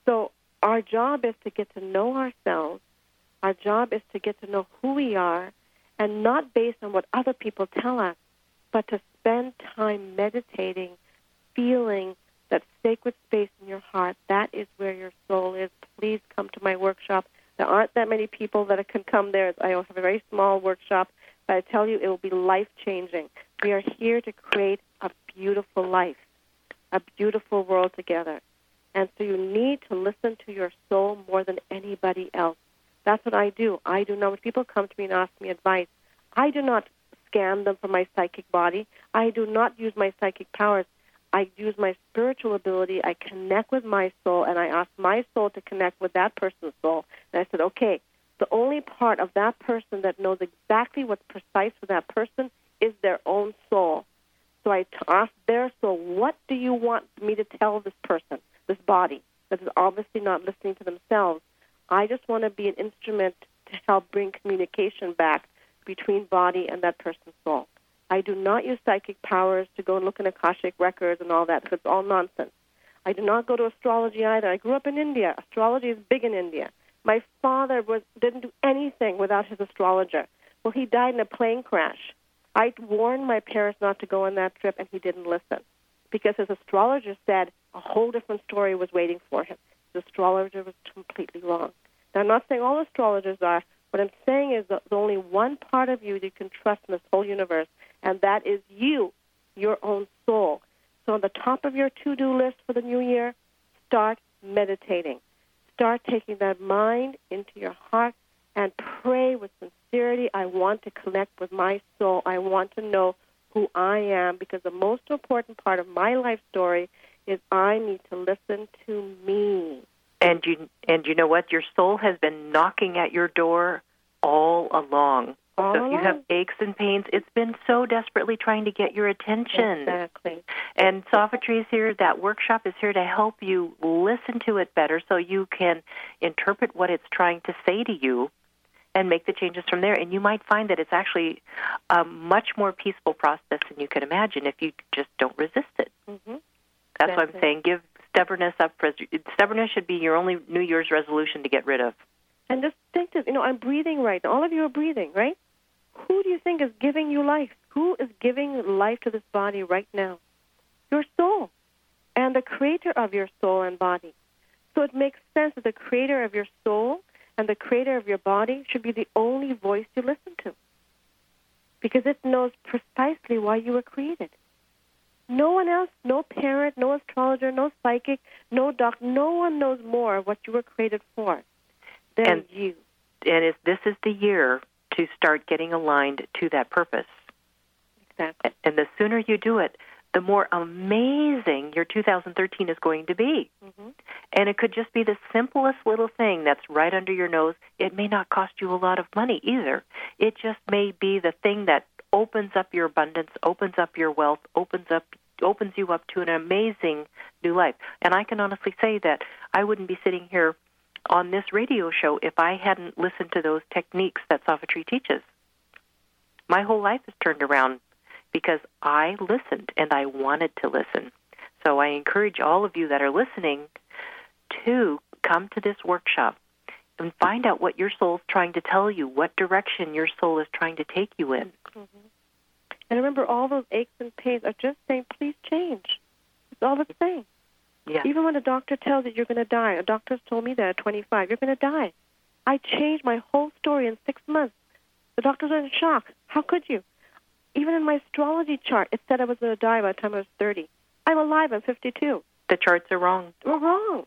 So our job is to get to know ourselves. Our job is to get to know who we are, and not based on what other people tell us, but to spend time meditating feeling that sacred space in your heart, that is where your soul is. Please come to my workshop. There aren't that many people that can come there. I have a very small workshop, but I tell you, it will be life changing. We are here to create a beautiful life, a beautiful world together. And so you need to listen to your soul more than anybody else. That's what I do. I do not, when people come to me and ask me advice, I do not scan them for my psychic body. I do not use my psychic powers. I use my spiritual ability. I connect with my soul, and I ask my soul to connect with that person's soul. And I said, okay, the only part of that person that knows exactly what's precise for that person is their own soul. So I t- ask their soul, what do you want me to tell this person, this body, that is obviously not listening to themselves? I just want to be an instrument to help bring communication back between body and that person's soul. I do not use psychic powers to go and look in Akashic records and all that because it's all nonsense. I do not go to astrology either. I grew up in India. Astrology is big in India. My father was didn't do anything without his astrologer. Well, he died in a plane crash. I warned my parents not to go on that trip, and he didn't listen because his astrologer said a whole different story was waiting for him. The astrologer was completely wrong. Now, I'm not saying all astrologers are. What I'm saying is that there's only one part of you that you can trust in this whole universe, and that is you, your own soul. So, on the top of your to do list for the new year, start meditating. Start taking that mind into your heart and pray with sincerity. I want to connect with my soul. I want to know who I am because the most important part of my life story is I need to listen to me. And you and you know what? Your soul has been knocking at your door all along. All so if you have aches and pains, it's been so desperately trying to get your attention. Exactly. And Savitri is here. That workshop is here to help you listen to it better, so you can interpret what it's trying to say to you, and make the changes from there. And you might find that it's actually a much more peaceful process than you can imagine if you just don't resist it. Mm-hmm. That's what I'm saying. Give stubbornness up. For, stubbornness should be your only New Year's resolution to get rid of. And just think this, you know, I'm breathing right now. All of you are breathing, right? Who do you think is giving you life? Who is giving life to this body right now? Your soul and the creator of your soul and body. So it makes sense that the creator of your soul and the creator of your body should be the only voice you listen to. Because it knows precisely why you were created. No one else, no parent, no astrologer, no psychic, no doctor, no one knows more what you were created for than And- you. And if this is the year to start getting aligned to that purpose. Exactly. And the sooner you do it, the more amazing your 2013 is going to be. Mm-hmm. And it could just be the simplest little thing that's right under your nose. It may not cost you a lot of money either. It just may be the thing that opens up your abundance, opens up your wealth, opens up opens you up to an amazing new life. And I can honestly say that I wouldn't be sitting here on this radio show if I hadn't listened to those techniques that Savitri teaches. My whole life has turned around because I listened and I wanted to listen. So I encourage all of you that are listening to come to this workshop and find out what your soul's trying to tell you, what direction your soul is trying to take you in. Mm-hmm. And remember, all those aches and pains are just saying, please change. It's all it's saying. Yeah. Even when a doctor tells you you're going to die, a doctor's told me that at 25, you're going to die. I changed my whole story in six months. The doctors are in shock. How could you? Even in my astrology chart, it said I was going to die by the time I was 30. I'm alive. I'm 52. The charts are wrong. We're wrong.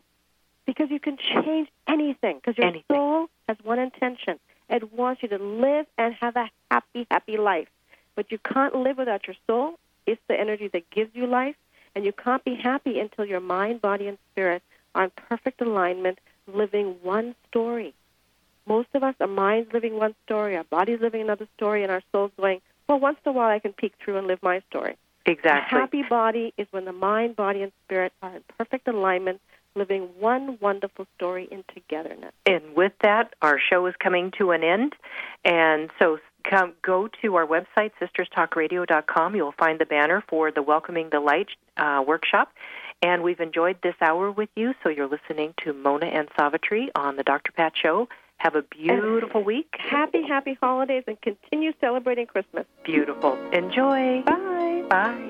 Because you can change anything. Because your anything. soul has one intention. It wants you to live and have a happy, happy life. But you can't live without your soul. It's the energy that gives you life. And you can't be happy until your mind, body, and spirit are in perfect alignment, living one story. Most of us, our minds living one story, our bodies living another story, and our souls going, well, once in a while I can peek through and live my story. Exactly. A happy body is when the mind, body, and spirit are in perfect alignment, living one wonderful story in togetherness. And with that, our show is coming to an end. And so come go to our website, sisterstalkradio.com. You'll find the banner for the Welcoming the Light uh, workshop. And we've enjoyed this hour with you. So you're listening to Mona and Savitri on the Dr. Pat Show. Have a beautiful week. Happy, happy holidays and continue celebrating Christmas. Beautiful. Enjoy. Bye. Bye.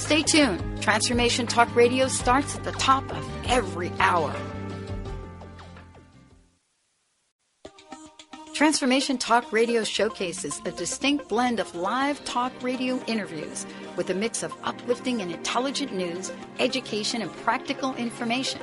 Stay tuned. Transformation Talk Radio starts at the top of every hour. Transformation Talk Radio showcases a distinct blend of live talk radio interviews with a mix of uplifting and intelligent news, education, and practical information.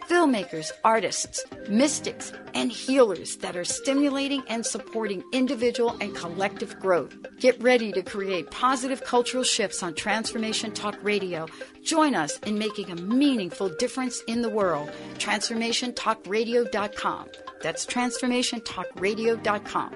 filmmakers, artists, mystics, and healers that are stimulating and supporting individual and collective growth. Get ready to create positive cultural shifts on Transformation Talk Radio. Join us in making a meaningful difference in the world. TransformationTalkRadio.com. That's TransformationTalkRadio.com.